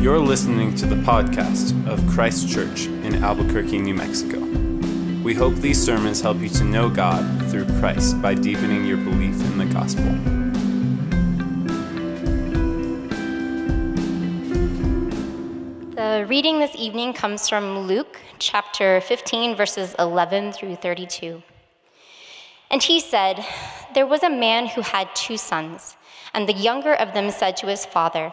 You're listening to the podcast of Christ Church in Albuquerque, New Mexico. We hope these sermons help you to know God through Christ by deepening your belief in the gospel. The reading this evening comes from Luke chapter 15, verses 11 through 32. And he said, There was a man who had two sons, and the younger of them said to his father,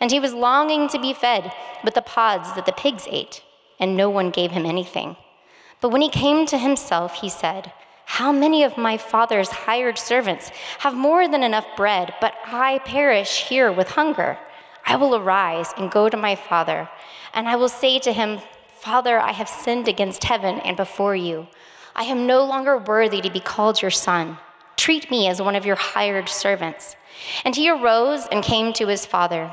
And he was longing to be fed with the pods that the pigs ate, and no one gave him anything. But when he came to himself, he said, How many of my father's hired servants have more than enough bread, but I perish here with hunger? I will arise and go to my father, and I will say to him, Father, I have sinned against heaven and before you. I am no longer worthy to be called your son. Treat me as one of your hired servants. And he arose and came to his father.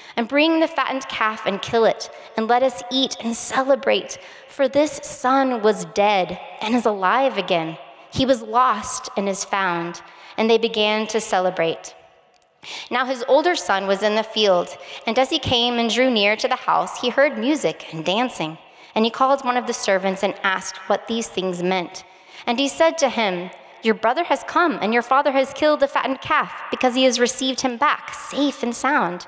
and bring the fattened calf and kill it, and let us eat and celebrate. For this son was dead and is alive again. He was lost and is found. And they began to celebrate. Now his older son was in the field, and as he came and drew near to the house, he heard music and dancing. And he called one of the servants and asked what these things meant. And he said to him, Your brother has come, and your father has killed the fattened calf, because he has received him back, safe and sound.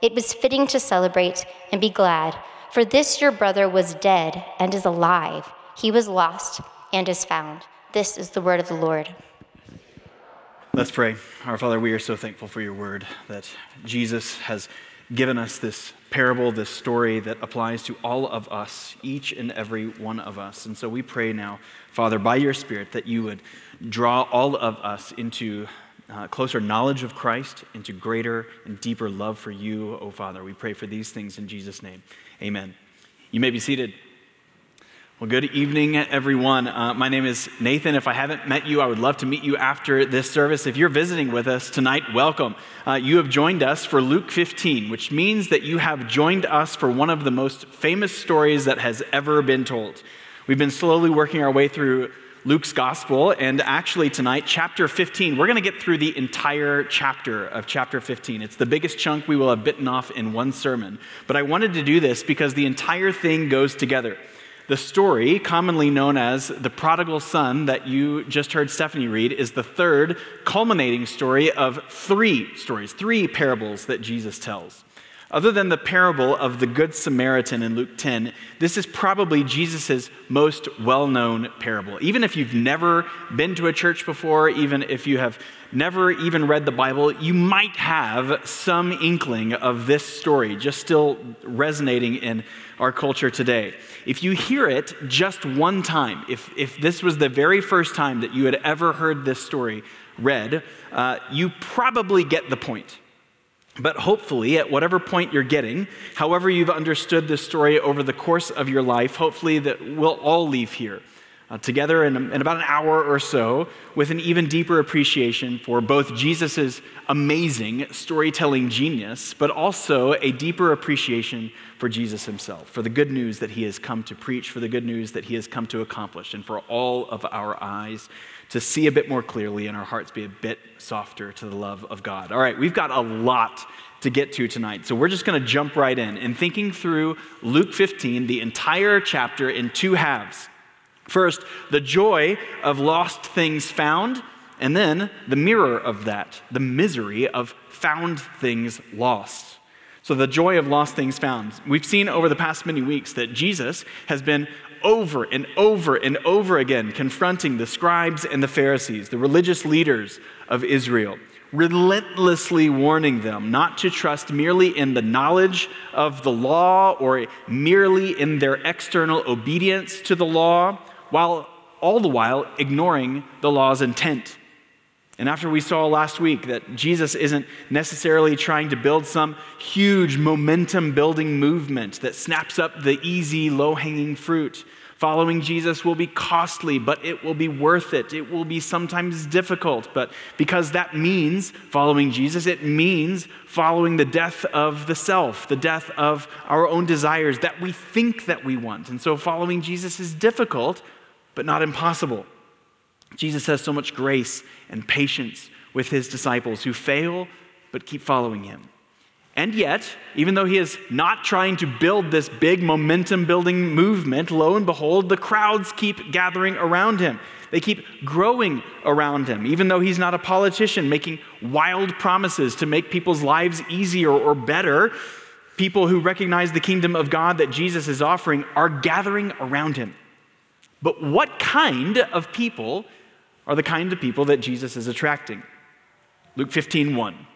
It was fitting to celebrate and be glad, for this your brother was dead and is alive. He was lost and is found. This is the word of the Lord. Let's pray. Our Father, we are so thankful for your word that Jesus has given us this parable, this story that applies to all of us, each and every one of us. And so we pray now, Father, by your Spirit, that you would draw all of us into uh, closer knowledge of Christ, into greater and deeper love for you, O oh Father. We pray for these things in Jesus' name. Amen. You may be seated. Well, good evening, everyone. Uh, my name is Nathan. If I haven't met you, I would love to meet you after this service. If you're visiting with us tonight, welcome. Uh, you have joined us for Luke 15, which means that you have joined us for one of the most famous stories that has ever been told. We've been slowly working our way through Luke's gospel, and actually tonight, chapter 15, we're going to get through the entire chapter of chapter 15. It's the biggest chunk we will have bitten off in one sermon. But I wanted to do this because the entire thing goes together. The story, commonly known as the prodigal son that you just heard Stephanie read, is the third culminating story of three stories, three parables that Jesus tells. Other than the parable of the Good Samaritan in Luke 10, this is probably Jesus' most well known parable. Even if you've never been to a church before, even if you have never even read the Bible, you might have some inkling of this story just still resonating in our culture today. If you hear it just one time, if, if this was the very first time that you had ever heard this story read, uh, you probably get the point. But hopefully, at whatever point you're getting, however you've understood this story over the course of your life, hopefully that we'll all leave here uh, together in, in, about an hour or so with an even deeper appreciation for both Jesus' amazing storytelling genius, but also a deeper appreciation for Jesus himself, for the good news that he has come to preach, for the good news that he has come to accomplish, and for all of our eyes to see a bit more clearly and our hearts be a bit softer to the love of God. All right, we've got a lot to get to tonight. So we're just going to jump right in and thinking through Luke 15, the entire chapter in two halves. First, the joy of lost things found, and then the mirror of that, the misery of found things lost. So, the joy of lost things found. We've seen over the past many weeks that Jesus has been over and over and over again confronting the scribes and the Pharisees, the religious leaders of Israel, relentlessly warning them not to trust merely in the knowledge of the law or merely in their external obedience to the law, while all the while ignoring the law's intent. And after we saw last week that Jesus isn't necessarily trying to build some huge momentum building movement that snaps up the easy, low hanging fruit, following Jesus will be costly, but it will be worth it. It will be sometimes difficult, but because that means following Jesus, it means following the death of the self, the death of our own desires that we think that we want. And so following Jesus is difficult, but not impossible. Jesus has so much grace and patience with his disciples who fail but keep following him. And yet, even though he is not trying to build this big momentum building movement, lo and behold, the crowds keep gathering around him. They keep growing around him, even though he's not a politician making wild promises to make people's lives easier or better. People who recognize the kingdom of God that Jesus is offering are gathering around him. But what kind of people are the kind of people that Jesus is attracting. Luke 15, 1.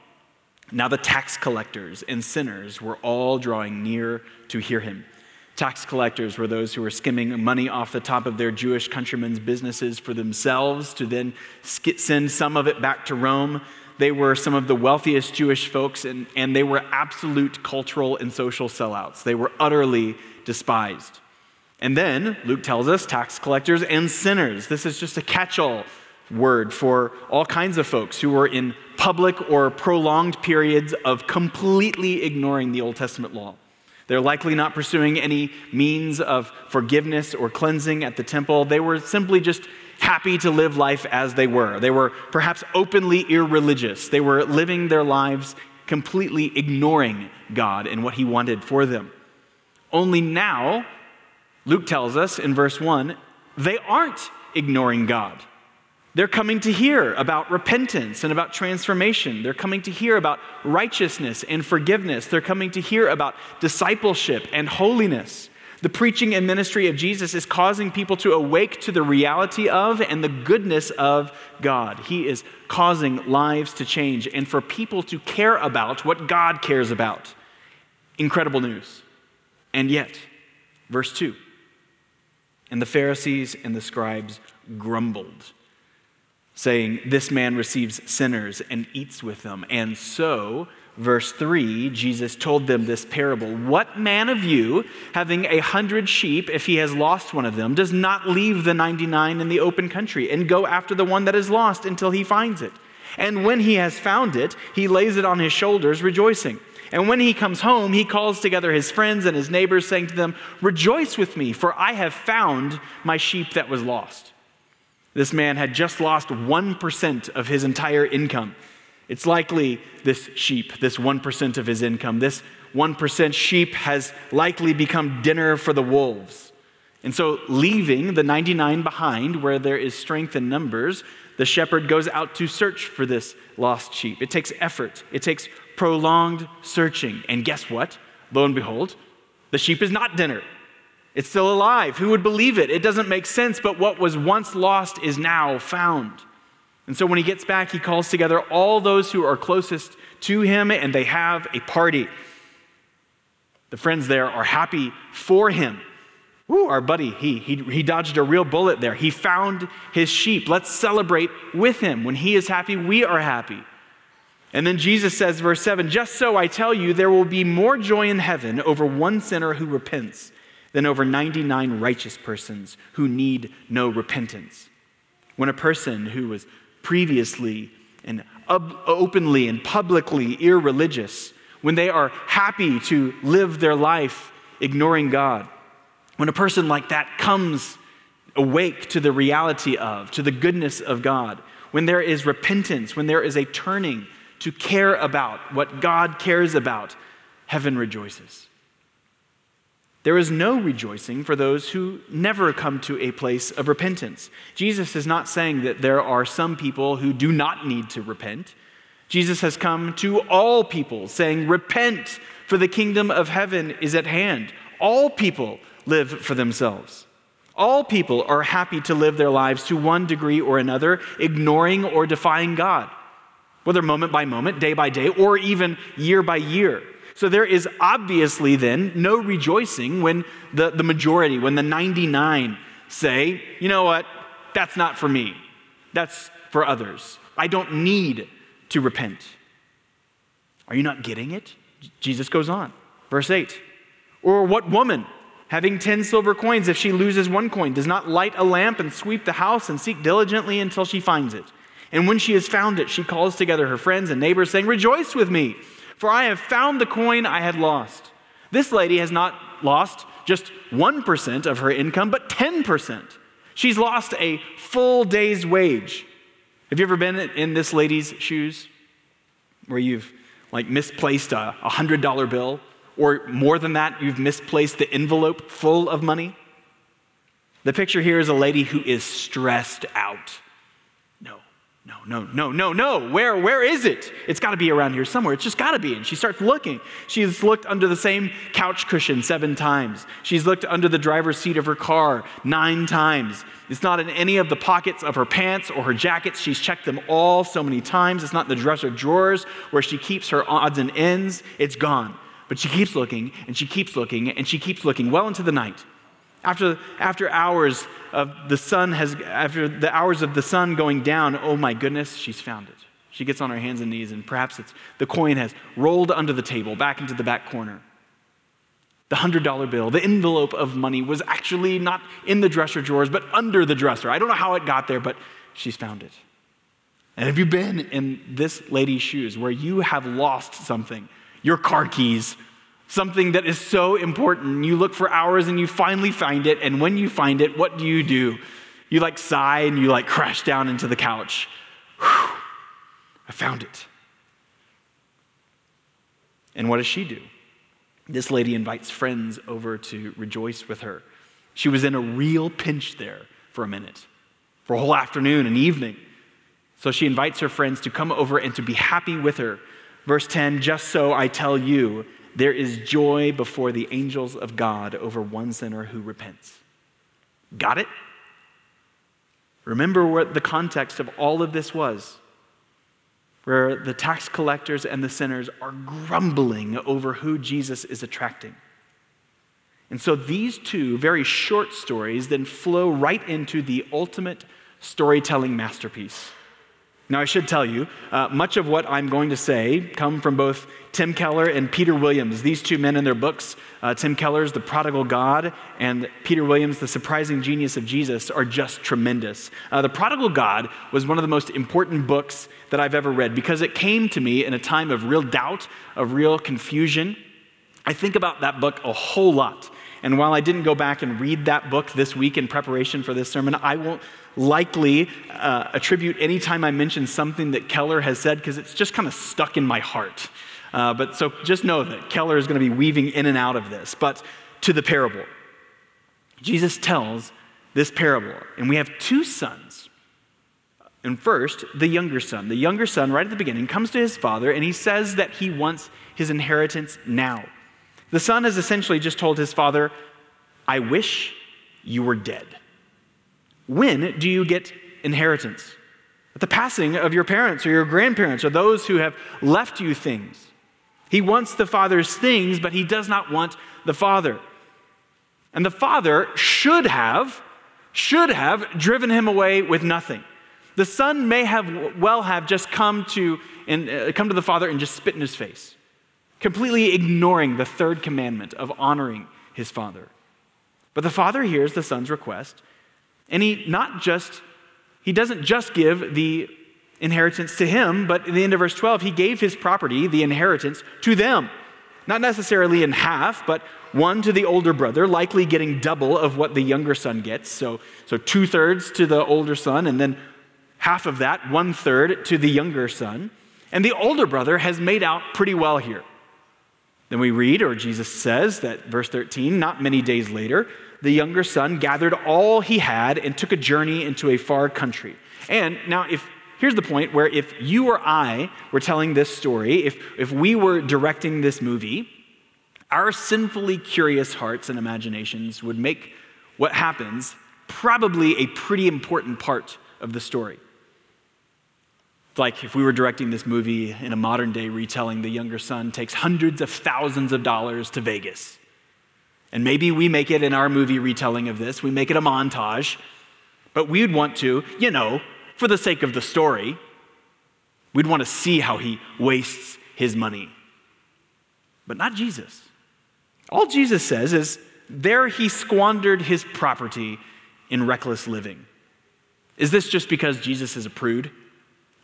Now the tax collectors and sinners were all drawing near to hear him. Tax collectors were those who were skimming money off the top of their Jewish countrymen's businesses for themselves to then send some of it back to Rome. They were some of the wealthiest Jewish folks, and, and they were absolute cultural and social sellouts. They were utterly despised. And then Luke tells us tax collectors and sinners. This is just a catch all word for all kinds of folks who were in public or prolonged periods of completely ignoring the Old Testament law. They're likely not pursuing any means of forgiveness or cleansing at the temple. They were simply just happy to live life as they were. They were perhaps openly irreligious. They were living their lives completely ignoring God and what He wanted for them. Only now, Luke tells us in verse 1, they aren't ignoring God. They're coming to hear about repentance and about transformation. They're coming to hear about righteousness and forgiveness. They're coming to hear about discipleship and holiness. The preaching and ministry of Jesus is causing people to awake to the reality of and the goodness of God. He is causing lives to change and for people to care about what God cares about. Incredible news. And yet, verse 2 and the Pharisees and the scribes grumbled saying, This man receives sinners and eats with them. And so, verse 3, Jesus told them this parable What man of you, having a hundred sheep, if he has lost one of them, does not leave the 99 in the open country and go after the one that is lost until he finds it? And when he has found it, he lays it on his shoulders, rejoicing. And when he comes home, he calls together his friends and his neighbors, saying to them, Rejoice with me, for I have found my sheep that was lost. This man had just lost 1% of his entire income. It's likely this sheep, this 1% of his income, this 1% sheep has likely become dinner for the wolves. And so, leaving the 99 behind where there is strength in numbers, the shepherd goes out to search for this lost sheep. It takes effort, it takes prolonged searching. And guess what? Lo and behold, the sheep is not dinner. It's still alive. Who would believe it? It doesn't make sense, but what was once lost is now found. And so when he gets back, he calls together all those who are closest to him, and they have a party. The friends there are happy for him. Woo, our buddy, he, he, he dodged a real bullet there. He found his sheep. Let's celebrate with him. When he is happy, we are happy. And then Jesus says, verse 7 Just so I tell you, there will be more joy in heaven over one sinner who repents than over 99 righteous persons who need no repentance. When a person who was previously and openly and publicly irreligious, when they are happy to live their life ignoring God, when a person like that comes awake to the reality of, to the goodness of God, when there is repentance, when there is a turning to care about what God cares about, heaven rejoices. There is no rejoicing for those who never come to a place of repentance. Jesus is not saying that there are some people who do not need to repent. Jesus has come to all people, saying, Repent, for the kingdom of heaven is at hand. All people live for themselves. All people are happy to live their lives to one degree or another, ignoring or defying God, whether moment by moment, day by day, or even year by year. So there is obviously then no rejoicing when the, the majority, when the 99 say, you know what, that's not for me, that's for others. I don't need to repent. Are you not getting it? Jesus goes on. Verse 8. Or what woman, having 10 silver coins, if she loses one coin, does not light a lamp and sweep the house and seek diligently until she finds it? And when she has found it, she calls together her friends and neighbors, saying, Rejoice with me for I have found the coin I had lost. This lady has not lost just 1% of her income, but 10%. She's lost a full day's wage. Have you ever been in this lady's shoes where you've like misplaced a $100 bill or more than that, you've misplaced the envelope full of money? The picture here is a lady who is stressed out. No, no, no, no, no. Where, where is it? It's got to be around here somewhere. It's just got to be. And she starts looking. She's looked under the same couch cushion seven times. She's looked under the driver's seat of her car nine times. It's not in any of the pockets of her pants or her jackets. She's checked them all so many times. It's not in the dresser drawers where she keeps her odds and ends. It's gone. But she keeps looking and she keeps looking and she keeps looking well into the night. After, after hours of the sun has, after the hours of the sun going down, oh my goodness, she's found it. She gets on her hands and knees, and perhaps it's the coin has rolled under the table back into the back corner. The $100 bill, the envelope of money was actually not in the dresser drawers, but under the dresser. I don't know how it got there, but she's found it. And have you been in this lady's shoes where you have lost something? Your car keys, something that is so important. You look for hours and you finally find it. And when you find it, what do you do? You like sigh and you like crash down into the couch. Whew, I found it. And what does she do? This lady invites friends over to rejoice with her. She was in a real pinch there for a minute, for a whole afternoon and evening. So she invites her friends to come over and to be happy with her. Verse 10 Just so I tell you, there is joy before the angels of God over one sinner who repents. Got it? Remember what the context of all of this was, where the tax collectors and the sinners are grumbling over who Jesus is attracting. And so these two very short stories then flow right into the ultimate storytelling masterpiece now, I should tell you, uh, much of what I'm going to say come from both Tim Keller and Peter Williams. These two men in their books, uh, Tim Keller's The Prodigal God and Peter Williams' The Surprising Genius of Jesus, are just tremendous. Uh, the Prodigal God was one of the most important books that I've ever read because it came to me in a time of real doubt, of real confusion. I think about that book a whole lot. And while I didn't go back and read that book this week in preparation for this sermon, I won't likely uh, attribute any time I mention something that Keller has said because it's just kind of stuck in my heart. Uh, but so just know that Keller is going to be weaving in and out of this. But to the parable, Jesus tells this parable, and we have two sons. And first, the younger son. The younger son, right at the beginning, comes to his father and he says that he wants his inheritance now. The son has essentially just told his father, I wish you were dead. When do you get inheritance? At the passing of your parents or your grandparents or those who have left you things. He wants the father's things, but he does not want the father. And the father should have, should have driven him away with nothing. The son may have well have just come to and uh, come to the father and just spit in his face, completely ignoring the third commandment of honoring his father. But the father hears the son's request, and he not just he doesn't just give the inheritance to him, but in the end of verse 12, he gave his property, the inheritance, to them. Not necessarily in half, but one to the older brother, likely getting double of what the younger son gets. So, so two thirds to the older son, and then half of that, one third, to the younger son. And the older brother has made out pretty well here. Then we read, or Jesus says that, verse 13, not many days later, the younger son gathered all he had and took a journey into a far country. And now, if here's the point where if you or I were telling this story, if, if we were directing this movie, our sinfully curious hearts and imaginations would make what happens probably a pretty important part of the story. Like if we were directing this movie in a modern day retelling, the younger son takes hundreds of thousands of dollars to Vegas. And maybe we make it in our movie retelling of this, we make it a montage, but we'd want to, you know, for the sake of the story, we'd want to see how he wastes his money. But not Jesus. All Jesus says is, there he squandered his property in reckless living. Is this just because Jesus is a prude?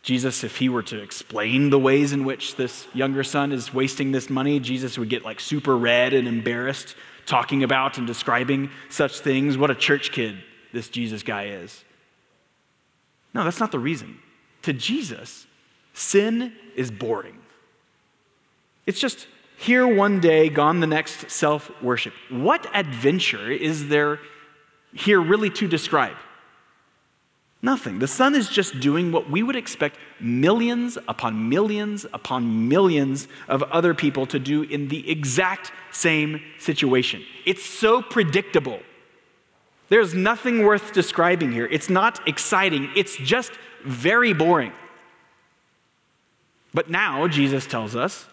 Jesus, if he were to explain the ways in which this younger son is wasting this money, Jesus would get like super red and embarrassed talking about and describing such things. What a church kid this Jesus guy is. No, that's not the reason. To Jesus, sin is boring. It's just here one day, gone the next, self worship. What adventure is there here really to describe? Nothing. The son is just doing what we would expect millions upon millions upon millions of other people to do in the exact same situation. It's so predictable. There's nothing worth describing here. It's not exciting, it's just very boring. But now, Jesus tells us,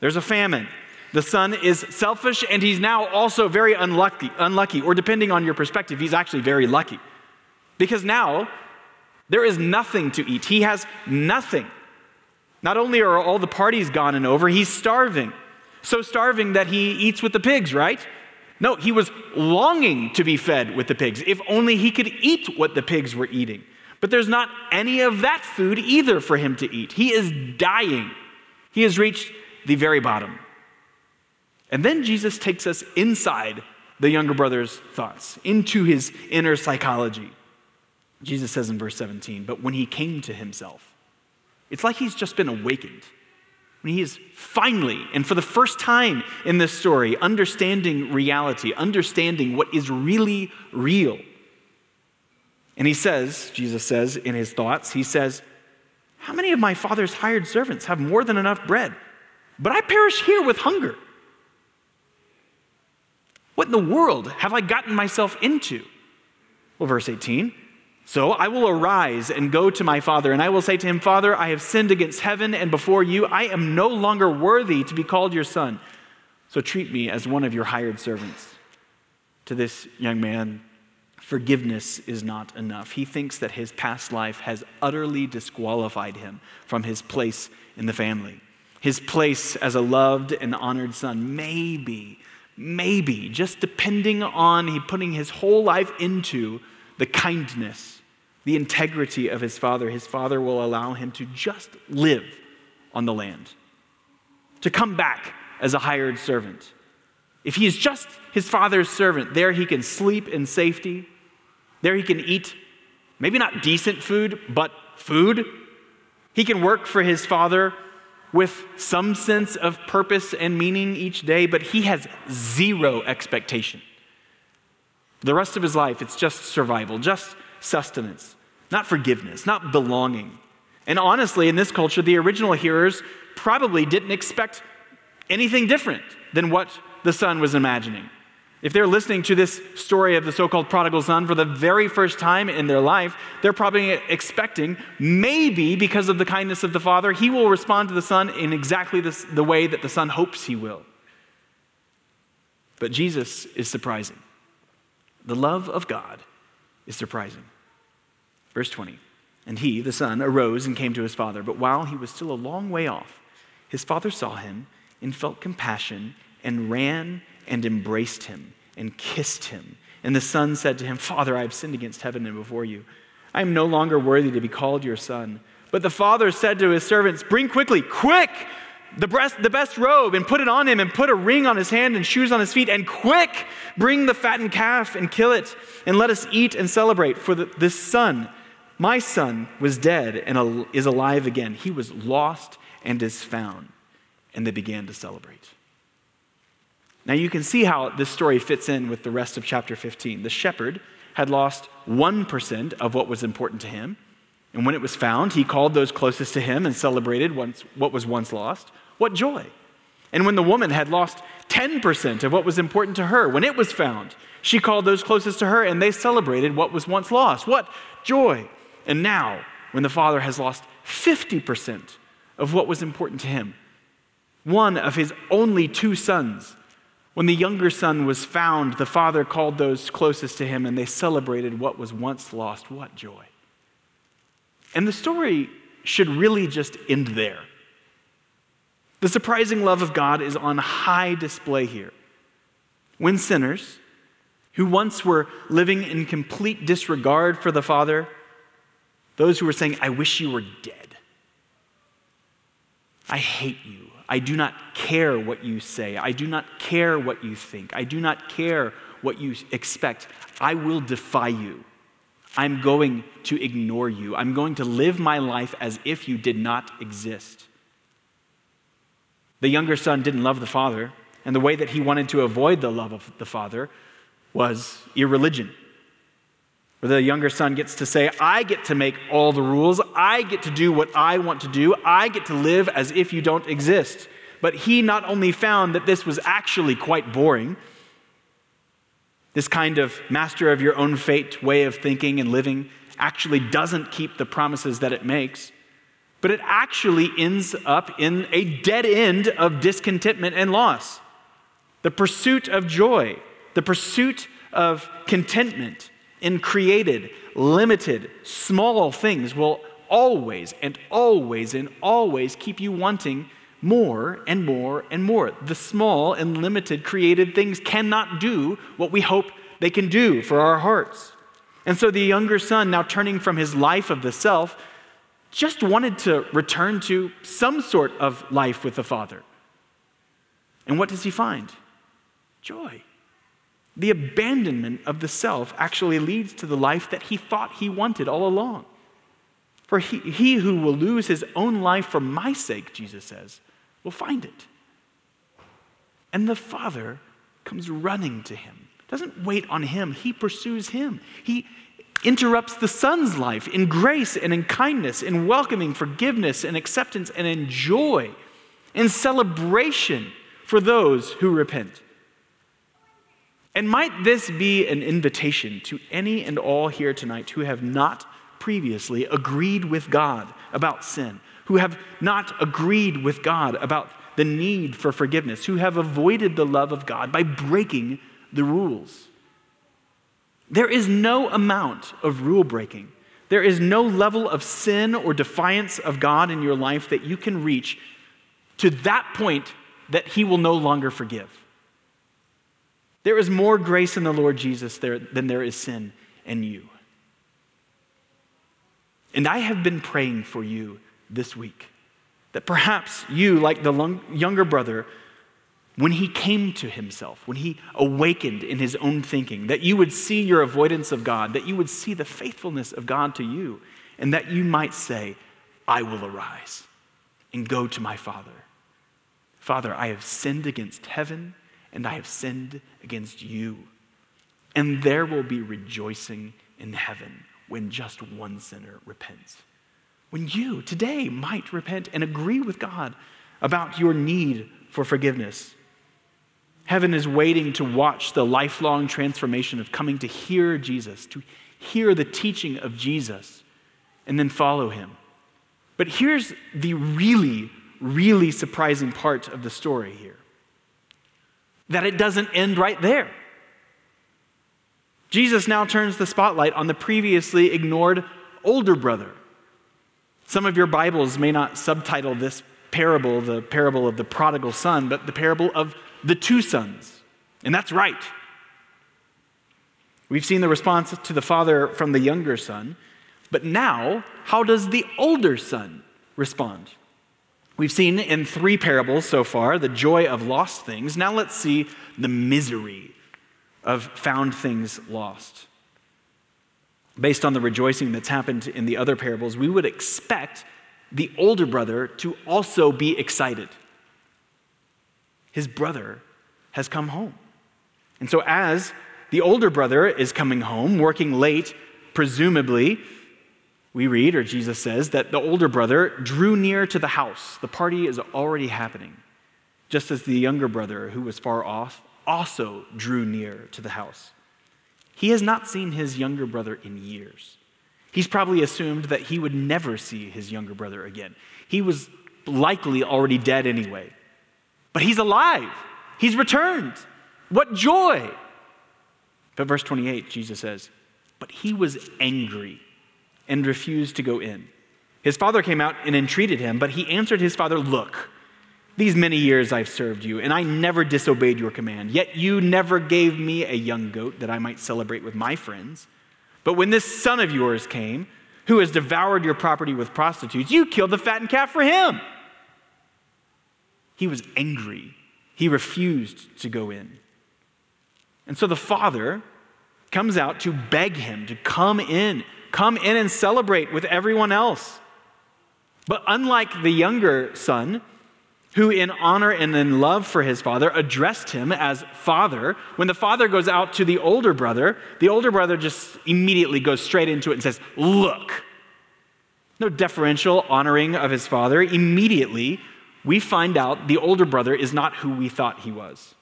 there's a famine. The son is selfish and he's now also very unlucky, unlucky, or depending on your perspective, he's actually very lucky. Because now there is nothing to eat. He has nothing. Not only are all the parties gone and over, he's starving. So starving that he eats with the pigs, right? No, he was longing to be fed with the pigs. If only he could eat what the pigs were eating. But there's not any of that food either for him to eat. He is dying. He has reached the very bottom. And then Jesus takes us inside the younger brother's thoughts, into his inner psychology. Jesus says in verse 17, but when he came to himself, it's like he's just been awakened. When he is finally, and for the first time in this story, understanding reality, understanding what is really real. And he says, Jesus says in his thoughts, he says, How many of my father's hired servants have more than enough bread? But I perish here with hunger. What in the world have I gotten myself into? Well, verse 18 so I will arise and go to my father, and I will say to him, Father, I have sinned against heaven and before you. I am no longer worthy to be called your son. So treat me as one of your hired servants. To this young man, forgiveness is not enough. He thinks that his past life has utterly disqualified him from his place in the family. His place as a loved and honored son. Maybe, maybe, just depending on he putting his whole life into the kindness, the integrity of his father, his father will allow him to just live on the land, to come back as a hired servant. If he is just his father's servant, there he can sleep in safety. There he can eat, maybe not decent food, but food. He can work for his father with some sense of purpose and meaning each day, but he has zero expectation. The rest of his life, it's just survival, just sustenance, not forgiveness, not belonging. And honestly, in this culture, the original hearers probably didn't expect anything different than what the son was imagining. If they're listening to this story of the so called prodigal son for the very first time in their life, they're probably expecting, maybe because of the kindness of the father, he will respond to the son in exactly this, the way that the son hopes he will. But Jesus is surprising. The love of God is surprising. Verse 20 And he, the son, arose and came to his father. But while he was still a long way off, his father saw him and felt compassion and ran and embraced him and kissed him. And the son said to him, Father, I have sinned against heaven and before you. I am no longer worthy to be called your son. But the father said to his servants, Bring quickly, quick, the, breast, the best robe and put it on him and put a ring on his hand and shoes on his feet. And quick, bring the fattened calf and kill it and let us eat and celebrate. For the, this son, my son, was dead and is alive again. He was lost and is found. And they began to celebrate. Now you can see how this story fits in with the rest of chapter 15. The shepherd had lost 1% of what was important to him. And when it was found, he called those closest to him and celebrated once, what was once lost. What joy! And when the woman had lost 10% of what was important to her, when it was found, she called those closest to her and they celebrated what was once lost. What joy! And now, when the father has lost 50% of what was important to him, one of his only two sons, when the younger son was found, the father called those closest to him and they celebrated what was once lost. What joy! And the story should really just end there. The surprising love of God is on high display here. When sinners, who once were living in complete disregard for the Father, those who were saying, I wish you were dead, I hate you, I do not care what you say, I do not care what you think, I do not care what you expect, I will defy you. I'm going to ignore you. I'm going to live my life as if you did not exist. The younger son didn't love the father, and the way that he wanted to avoid the love of the father was irreligion. Where the younger son gets to say, I get to make all the rules, I get to do what I want to do, I get to live as if you don't exist. But he not only found that this was actually quite boring, this kind of master of your own fate way of thinking and living actually doesn't keep the promises that it makes, but it actually ends up in a dead end of discontentment and loss. The pursuit of joy, the pursuit of contentment in created, limited, small things will always and always and always keep you wanting more and more and more. The small and limited created things cannot do what we hope they can do for our hearts. And so the younger son, now turning from his life of the self, just wanted to return to some sort of life with the Father. And what does he find? Joy. The abandonment of the self actually leads to the life that he thought he wanted all along. For he, he who will lose his own life for my sake, Jesus says, will find it. And the Father comes running to him, doesn't wait on him, he pursues him. He interrupts the Son's life in grace and in kindness, in welcoming forgiveness and acceptance and in joy, in celebration for those who repent. And might this be an invitation to any and all here tonight who have not previously agreed with God about sin, who have not agreed with God about the need for forgiveness, who have avoided the love of God by breaking the rules. There is no amount of rule breaking. There is no level of sin or defiance of God in your life that you can reach to that point that He will no longer forgive. There is more grace in the Lord Jesus there than there is sin in you. And I have been praying for you this week. That perhaps you, like the younger brother, when he came to himself, when he awakened in his own thinking, that you would see your avoidance of God, that you would see the faithfulness of God to you, and that you might say, I will arise and go to my Father. Father, I have sinned against heaven and I have sinned against you. And there will be rejoicing in heaven when just one sinner repents when you today might repent and agree with God about your need for forgiveness. Heaven is waiting to watch the lifelong transformation of coming to hear Jesus, to hear the teaching of Jesus, and then follow him. But here's the really, really surprising part of the story here that it doesn't end right there. Jesus now turns the spotlight on the previously ignored older brother. Some of your Bibles may not subtitle this parable the parable of the prodigal son, but the parable of the two sons. And that's right. We've seen the response to the father from the younger son, but now, how does the older son respond? We've seen in three parables so far the joy of lost things. Now let's see the misery of found things lost. Based on the rejoicing that's happened in the other parables, we would expect the older brother to also be excited. His brother has come home. And so, as the older brother is coming home, working late, presumably, we read, or Jesus says, that the older brother drew near to the house. The party is already happening, just as the younger brother, who was far off, also drew near to the house. He has not seen his younger brother in years. He's probably assumed that he would never see his younger brother again. He was likely already dead anyway. But he's alive, he's returned. What joy! But verse 28, Jesus says, But he was angry and refused to go in. His father came out and entreated him, but he answered his father, Look, these many years I've served you, and I never disobeyed your command. Yet you never gave me a young goat that I might celebrate with my friends. But when this son of yours came, who has devoured your property with prostitutes, you killed the fattened calf for him. He was angry. He refused to go in. And so the father comes out to beg him to come in, come in and celebrate with everyone else. But unlike the younger son, who in honor and in love for his father addressed him as father, when the father goes out to the older brother, the older brother just immediately goes straight into it and says, Look. No deferential honoring of his father. Immediately, we find out the older brother is not who we thought he was.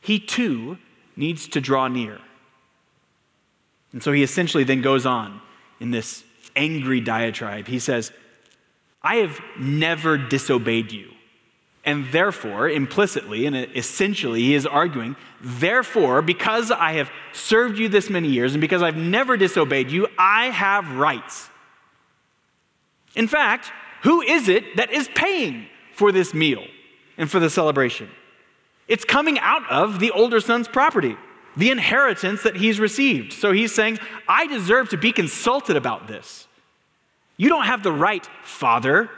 He too needs to draw near. And so he essentially then goes on in this angry diatribe. He says, I have never disobeyed you. And therefore, implicitly and essentially, he is arguing, therefore, because I have served you this many years and because I've never disobeyed you, I have rights. In fact, who is it that is paying for this meal and for the celebration? It's coming out of the older son's property, the inheritance that he's received. So he's saying, I deserve to be consulted about this. You don't have the right, Father,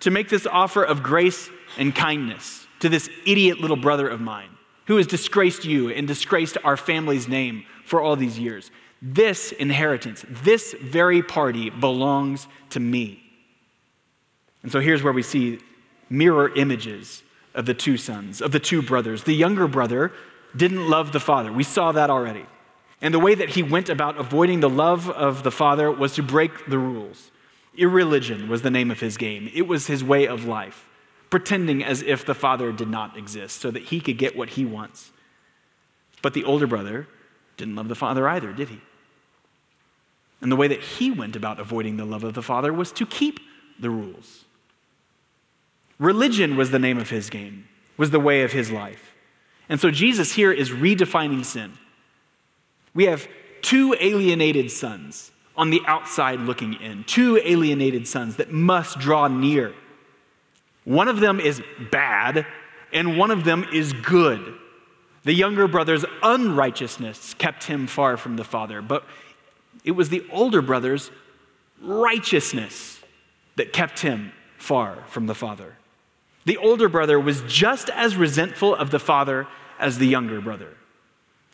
to make this offer of grace and kindness to this idiot little brother of mine who has disgraced you and disgraced our family's name for all these years. This inheritance, this very party belongs to me. And so here's where we see mirror images of the two sons, of the two brothers. The younger brother didn't love the father. We saw that already. And the way that he went about avoiding the love of the father was to break the rules. Irreligion was the name of his game, it was his way of life pretending as if the father did not exist so that he could get what he wants. But the older brother didn't love the father either, did he? And the way that he went about avoiding the love of the father was to keep the rules. Religion was the name of his game, was the way of his life. And so Jesus here is redefining sin. We have two alienated sons on the outside looking in, two alienated sons that must draw near one of them is bad, and one of them is good. The younger brother's unrighteousness kept him far from the father, but it was the older brother's righteousness that kept him far from the father. The older brother was just as resentful of the father as the younger brother.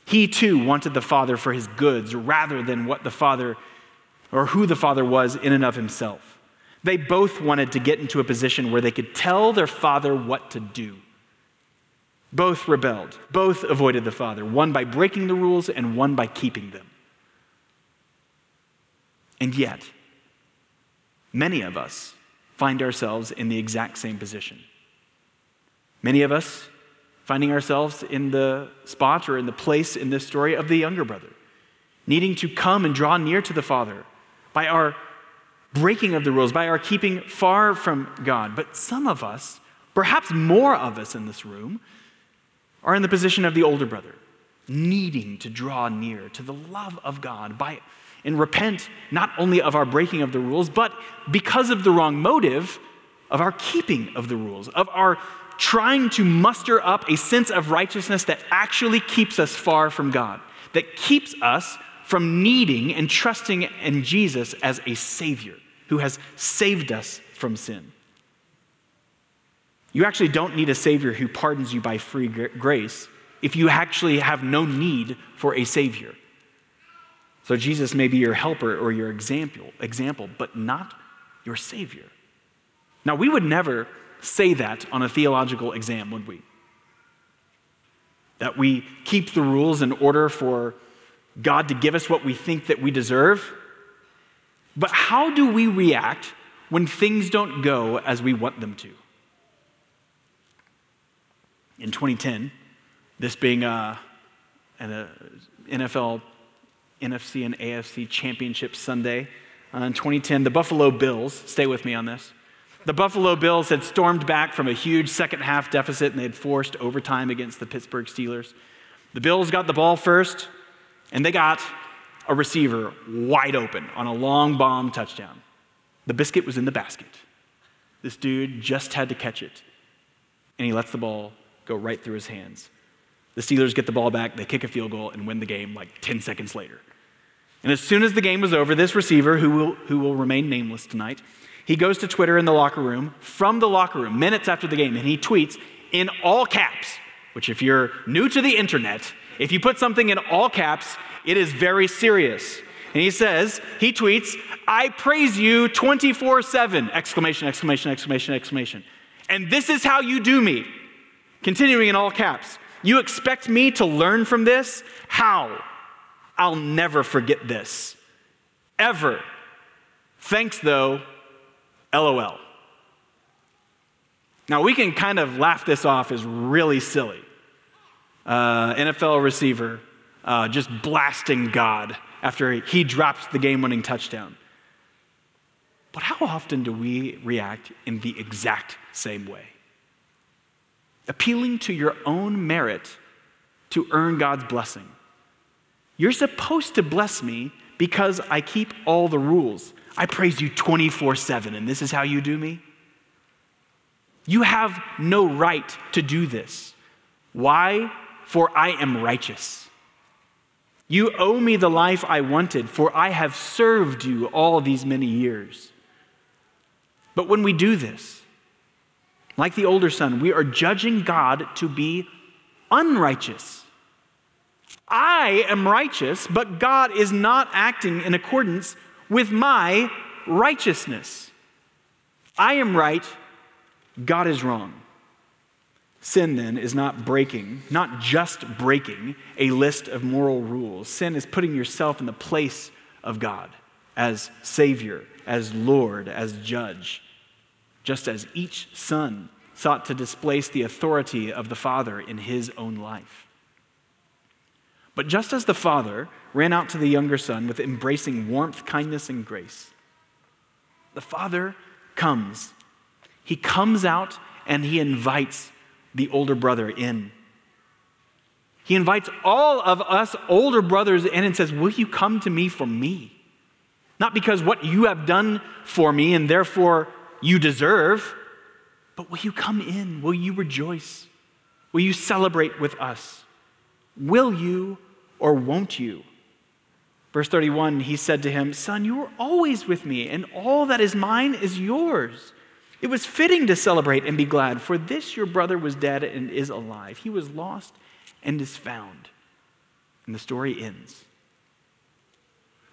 He too wanted the father for his goods rather than what the father or who the father was in and of himself. They both wanted to get into a position where they could tell their father what to do. Both rebelled, both avoided the father, one by breaking the rules and one by keeping them. And yet, many of us find ourselves in the exact same position. Many of us finding ourselves in the spot or in the place in this story of the younger brother, needing to come and draw near to the father by our breaking of the rules, by our keeping far from God. But some of us, perhaps more of us in this room, are in the position of the older brother, needing to draw near to the love of God by and repent not only of our breaking of the rules, but because of the wrong motive, of our keeping of the rules, of our trying to muster up a sense of righteousness that actually keeps us far from God. that keeps us from needing and trusting in Jesus as a Savior who has saved us from sin. You actually don't need a Savior who pardons you by free grace if you actually have no need for a Savior. So Jesus may be your helper or your example, example, but not your Savior. Now, we would never say that on a theological exam, would we? That we keep the rules in order for God to give us what we think that we deserve. But how do we react when things don't go as we want them to? In 2010, this being a, an NFL, NFC, and AFC championship Sunday, uh, in 2010, the Buffalo Bills, stay with me on this, the Buffalo Bills had stormed back from a huge second half deficit and they had forced overtime against the Pittsburgh Steelers. The Bills got the ball first, and they got a receiver wide open on a long bomb touchdown. The biscuit was in the basket. This dude just had to catch it, and he lets the ball go right through his hands. The Steelers get the ball back, they kick a field goal, and win the game like 10 seconds later. And as soon as the game was over, this receiver, who will, who will remain nameless tonight, he goes to Twitter in the locker room, from the locker room, minutes after the game, and he tweets in all caps, which, if you're new to the internet, if you put something in all caps, it is very serious. And he says, he tweets, I praise you 24 7! Exclamation, exclamation, exclamation, exclamation. And this is how you do me. Continuing in all caps. You expect me to learn from this? How? I'll never forget this. Ever. Thanks, though. LOL. Now, we can kind of laugh this off as really silly. Uh, NFL receiver uh, just blasting God after he drops the game winning touchdown. But how often do we react in the exact same way? Appealing to your own merit to earn God's blessing. You're supposed to bless me because I keep all the rules. I praise you 24 7, and this is how you do me? You have no right to do this. Why? For I am righteous. You owe me the life I wanted, for I have served you all these many years. But when we do this, like the older son, we are judging God to be unrighteous. I am righteous, but God is not acting in accordance with my righteousness. I am right, God is wrong. Sin, then, is not breaking, not just breaking a list of moral rules. Sin is putting yourself in the place of God as Savior, as Lord, as Judge, just as each son sought to displace the authority of the Father in his own life. But just as the Father ran out to the younger son with embracing warmth, kindness, and grace, the Father comes. He comes out and he invites the older brother in. He invites all of us older brothers in and says, Will you come to me for me? Not because what you have done for me and therefore you deserve, but will you come in? Will you rejoice? Will you celebrate with us? Will you or won't you? Verse 31, he said to him, Son, you are always with me, and all that is mine is yours. It was fitting to celebrate and be glad, for this your brother was dead and is alive. He was lost and is found. And the story ends.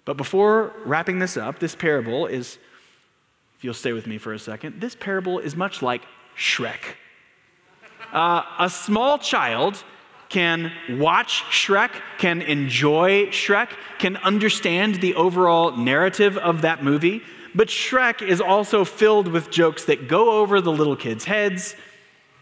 But before wrapping this up, this parable is, if you'll stay with me for a second, this parable is much like Shrek. Uh, a small child can watch Shrek, can enjoy Shrek, can understand the overall narrative of that movie, but Shrek is also filled with jokes that go over the little kids' heads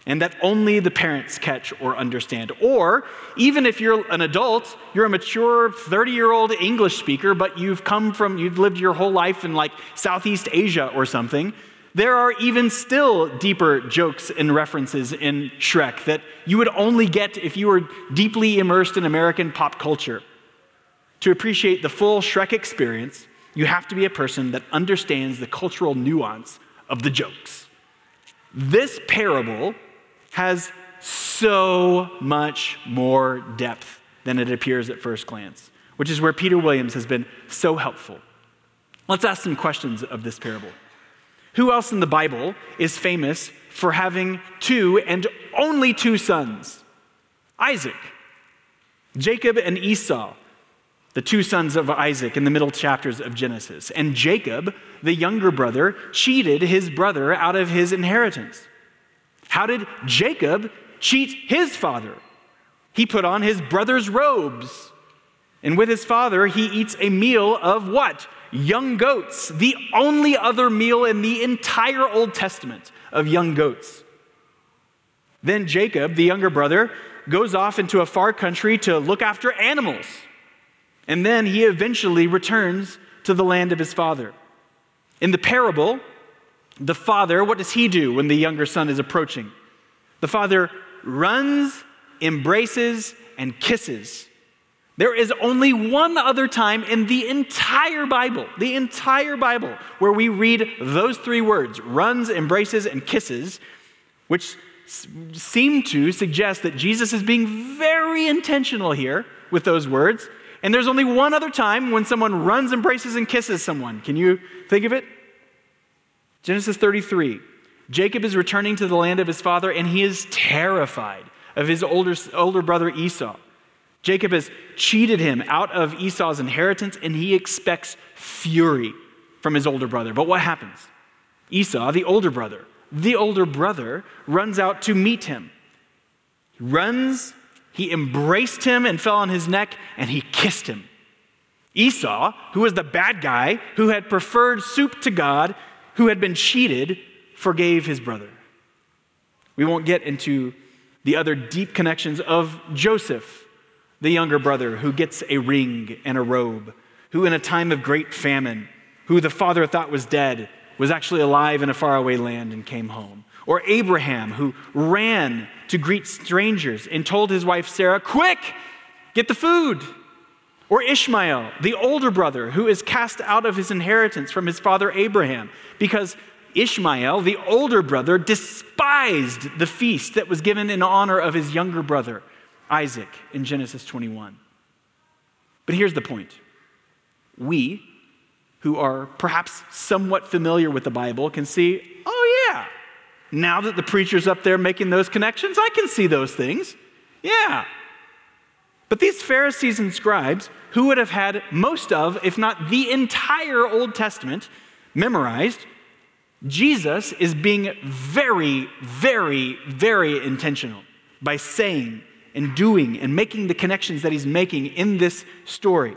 and that only the parents catch or understand. Or even if you're an adult, you're a mature 30 year old English speaker, but you've come from, you've lived your whole life in like Southeast Asia or something, there are even still deeper jokes and references in Shrek that you would only get if you were deeply immersed in American pop culture. To appreciate the full Shrek experience, you have to be a person that understands the cultural nuance of the jokes. This parable has so much more depth than it appears at first glance, which is where Peter Williams has been so helpful. Let's ask some questions of this parable. Who else in the Bible is famous for having two and only two sons? Isaac, Jacob, and Esau, the two sons of Isaac in the middle chapters of Genesis. And Jacob, the younger brother, cheated his brother out of his inheritance. How did Jacob cheat his father? He put on his brother's robes. And with his father, he eats a meal of what? Young goats, the only other meal in the entire Old Testament of young goats. Then Jacob, the younger brother, goes off into a far country to look after animals. And then he eventually returns to the land of his father. In the parable, the father, what does he do when the younger son is approaching? The father runs, embraces, and kisses. There is only one other time in the entire Bible, the entire Bible, where we read those three words runs, embraces, and kisses, which seem to suggest that Jesus is being very intentional here with those words. And there's only one other time when someone runs, embraces, and kisses someone. Can you think of it? Genesis 33. Jacob is returning to the land of his father, and he is terrified of his older, older brother Esau. Jacob has cheated him out of Esau's inheritance, and he expects fury from his older brother. But what happens? Esau, the older brother, the older brother runs out to meet him. He runs, he embraced him and fell on his neck, and he kissed him. Esau, who was the bad guy, who had preferred soup to God, who had been cheated, forgave his brother. We won't get into the other deep connections of Joseph, the younger brother, who gets a ring and a robe, who in a time of great famine, who the father thought was dead, was actually alive in a faraway land and came home. Or Abraham, who ran to greet strangers and told his wife Sarah, Quick, get the food. Or Ishmael, the older brother, who is cast out of his inheritance from his father Abraham because Ishmael, the older brother, despised the feast that was given in honor of his younger brother, Isaac, in Genesis 21. But here's the point we, who are perhaps somewhat familiar with the Bible, can see, oh, yeah, now that the preacher's up there making those connections, I can see those things. Yeah. But these Pharisees and scribes, who would have had most of, if not the entire Old Testament memorized, Jesus is being very, very, very intentional by saying and doing and making the connections that he's making in this story.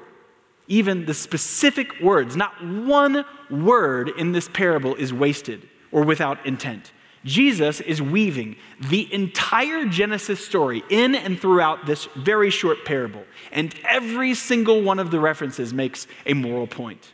Even the specific words, not one word in this parable is wasted or without intent. Jesus is weaving the entire Genesis story in and throughout this very short parable, and every single one of the references makes a moral point.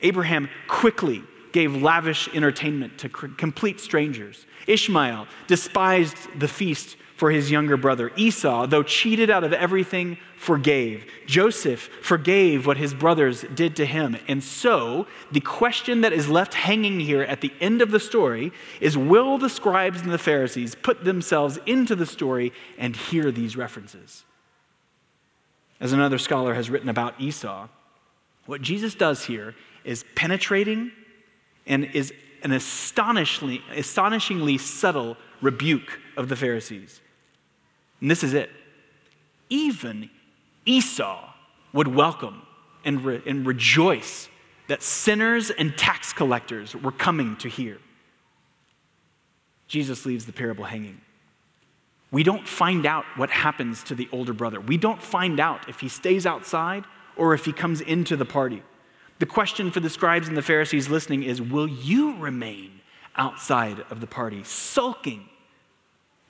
Abraham quickly gave lavish entertainment to complete strangers. Ishmael despised the feast for his younger brother. Esau, though cheated out of everything, forgave. Joseph forgave what his brothers did to him. And so, the question that is left hanging here at the end of the story is will the scribes and the Pharisees put themselves into the story and hear these references? As another scholar has written about Esau, what Jesus does here is penetrating and is an astonishingly, astonishingly subtle rebuke of the Pharisees. And this is it. Even Esau would welcome and, re- and rejoice that sinners and tax collectors were coming to hear. Jesus leaves the parable hanging. We don't find out what happens to the older brother. We don't find out if he stays outside or if he comes into the party. The question for the scribes and the Pharisees listening is Will you remain outside of the party, sulking?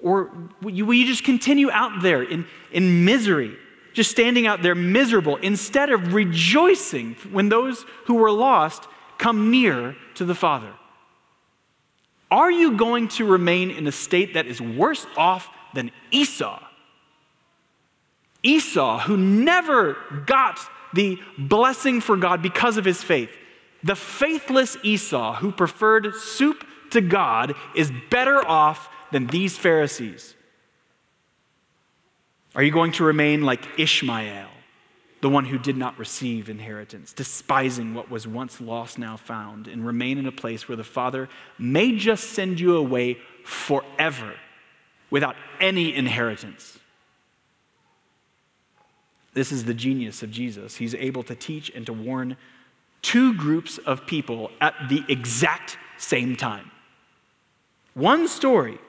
Or will you, just continue out there in, in misery, just standing out there miserable, instead of rejoicing when those who were lost come near to the Father? Are you going to remain in a state that is worse off than Esau? Esau, who never got the blessing for God because of his faith. The faithless Esau, who preferred soup to God, is better off than these Pharisees. Are you going to remain like Ishmael, the one who did not receive inheritance, despising what was once lost, now found, and remain in a place where the Father may just send you away forever without any inheritance? This is the genius of Jesus. He's able to teach and to warn two groups of people at the exact same time. One story,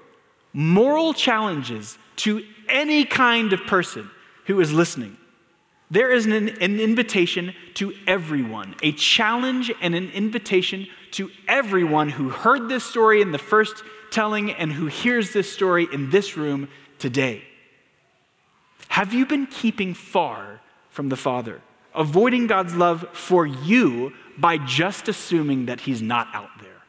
moral challenges to any kind of person who is listening. There is an, an, invitation to everyone, a challenge and an invitation to everyone who heard this story in the first telling and who hears this story in this room today. Have you been keeping far from the Father, avoiding God's love for you by just assuming that He's not out there?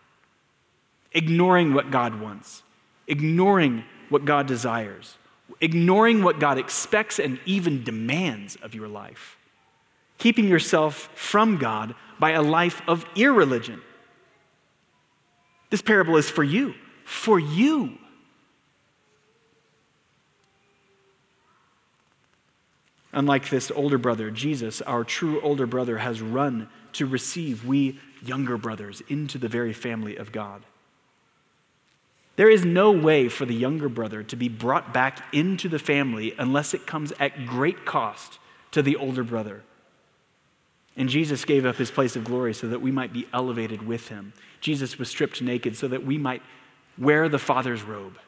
Ignoring what God wants, ignoring what God desires, ignoring what God expects and even demands of your life, keeping yourself from God by a life of irreligion. This parable is for you, for you. Unlike this older brother, Jesus, our true older brother, has run to receive we younger brothers into the very family of God. There is no way for the younger brother to be brought back into the family unless it comes at great cost to the older brother. And Jesus gave up his place of glory so that we might be elevated with him. Jesus was stripped naked so that we might wear the Father's robe.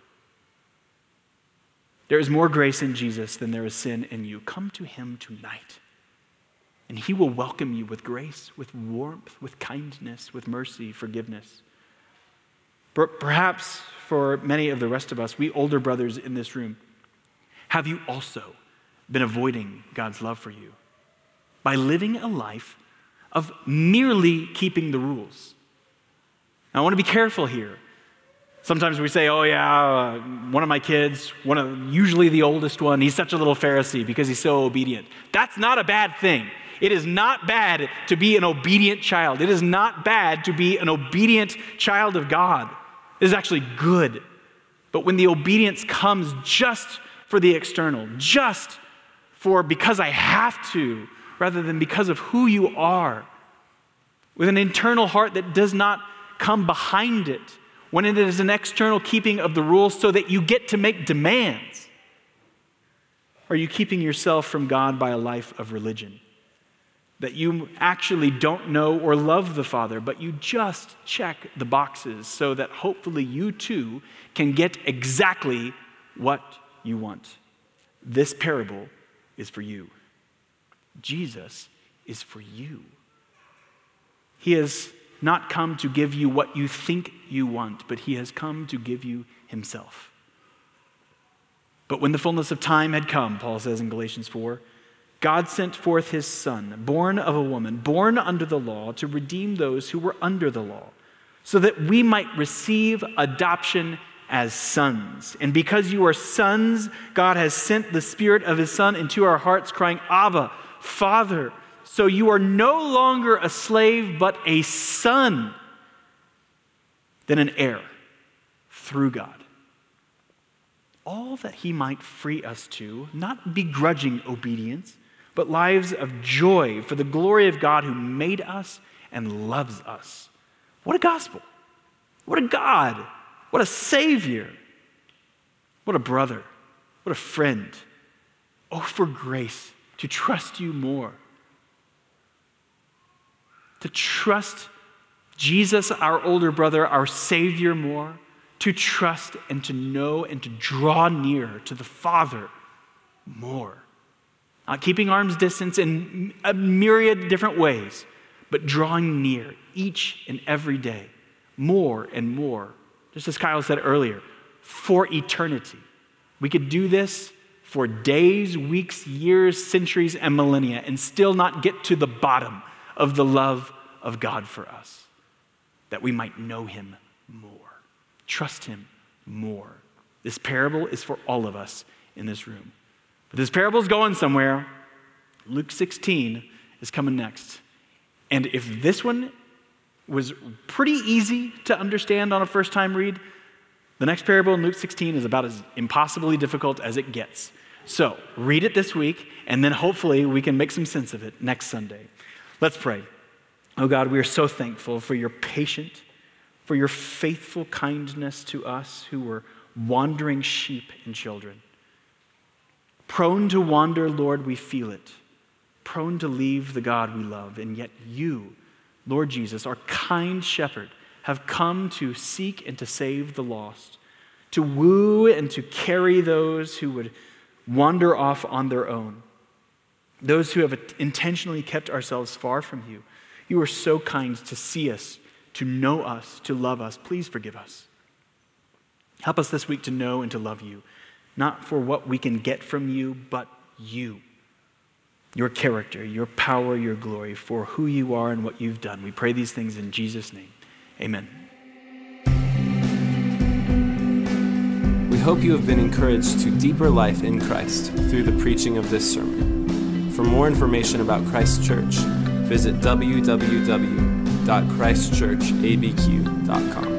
There is more grace in Jesus than there is sin in you. Come to him tonight, and he will welcome you with grace, with warmth, with kindness, with mercy, forgiveness. Perhaps for many of the rest of us, we older brothers in this room, have you also been avoiding God's love for you by living a life of merely keeping the rules? Now, I want to be careful here Sometimes we say, oh, yeah, uh, one of my kids, one of, usually the oldest one, he's such a little Pharisee because he's so obedient. That's not a bad thing. It is not bad to be an obedient child. It is not bad to be an obedient child of God. Is actually good. But when the obedience comes just for the external, just for because I have to, rather than because of who you are, with an internal heart that does not come behind it, when it is an external keeping of the rules so that you get to make demands? Are you keeping yourself from God by a life of religion? That you actually don't know or love the Father, but you just check the boxes so that hopefully you too can get exactly what you want. This parable is for you. Jesus is for you. He has not come to give you what you think you want, but he has come to give you himself. But when the fullness of time had come, Paul says in Galatians 4, God sent forth his Son, born of a woman, born under the law, to redeem those who were under the law, so that we might receive adoption as sons. And because you are sons, God has sent the Spirit of his Son into our hearts, crying, Abba, Father. So you are no longer a slave, but a son, then an heir through God. All that he might free us to, not begrudging obedience, but lives of joy for the glory of God who made us and loves us. What a gospel! What a God! What a Savior! What a brother! What a friend! Oh, for grace to trust you more to trust Jesus, our older brother, our Savior, more, to trust and to know and to draw near to the Father more. Not keeping arm's distance in a myriad different ways, but drawing near each and every day, more and more. Just as Kyle said earlier, for eternity. We could do this for days, weeks, years, centuries, and millennia and still not get to the bottom of the love of God for us, that we might know him more, trust him more. This parable is for all of us in this room. But this parable is going somewhere. Luke 16 is coming next. And if this one was pretty easy to understand on a first time read, the next parable in Luke 16 is about as impossibly difficult as it gets. So read it this week, and then hopefully we can make some sense of it next Sunday. Let's pray. Oh God, we are so thankful for your patient, for your faithful kindness to us who were wandering sheep and children. Prone to wander, Lord, we feel it. Prone to leave the God we love. And yet you, Lord Jesus, our kind shepherd, have come to seek and to save the lost, to woo and to carry those who would wander off on their own, those who have intentionally kept ourselves far from you. You are so kind to see us, to know us, to love us. Please forgive us. Help us this week to know and to love you, not for what we can get from you, but you, your character, your power, your glory, for who you are and what you've done. We pray these things in Jesus' name. Amen. We hope you have been encouraged to deeper life in Christ through the preaching of this sermon. For more information about Christ Church, visit www.christchurchabq.com.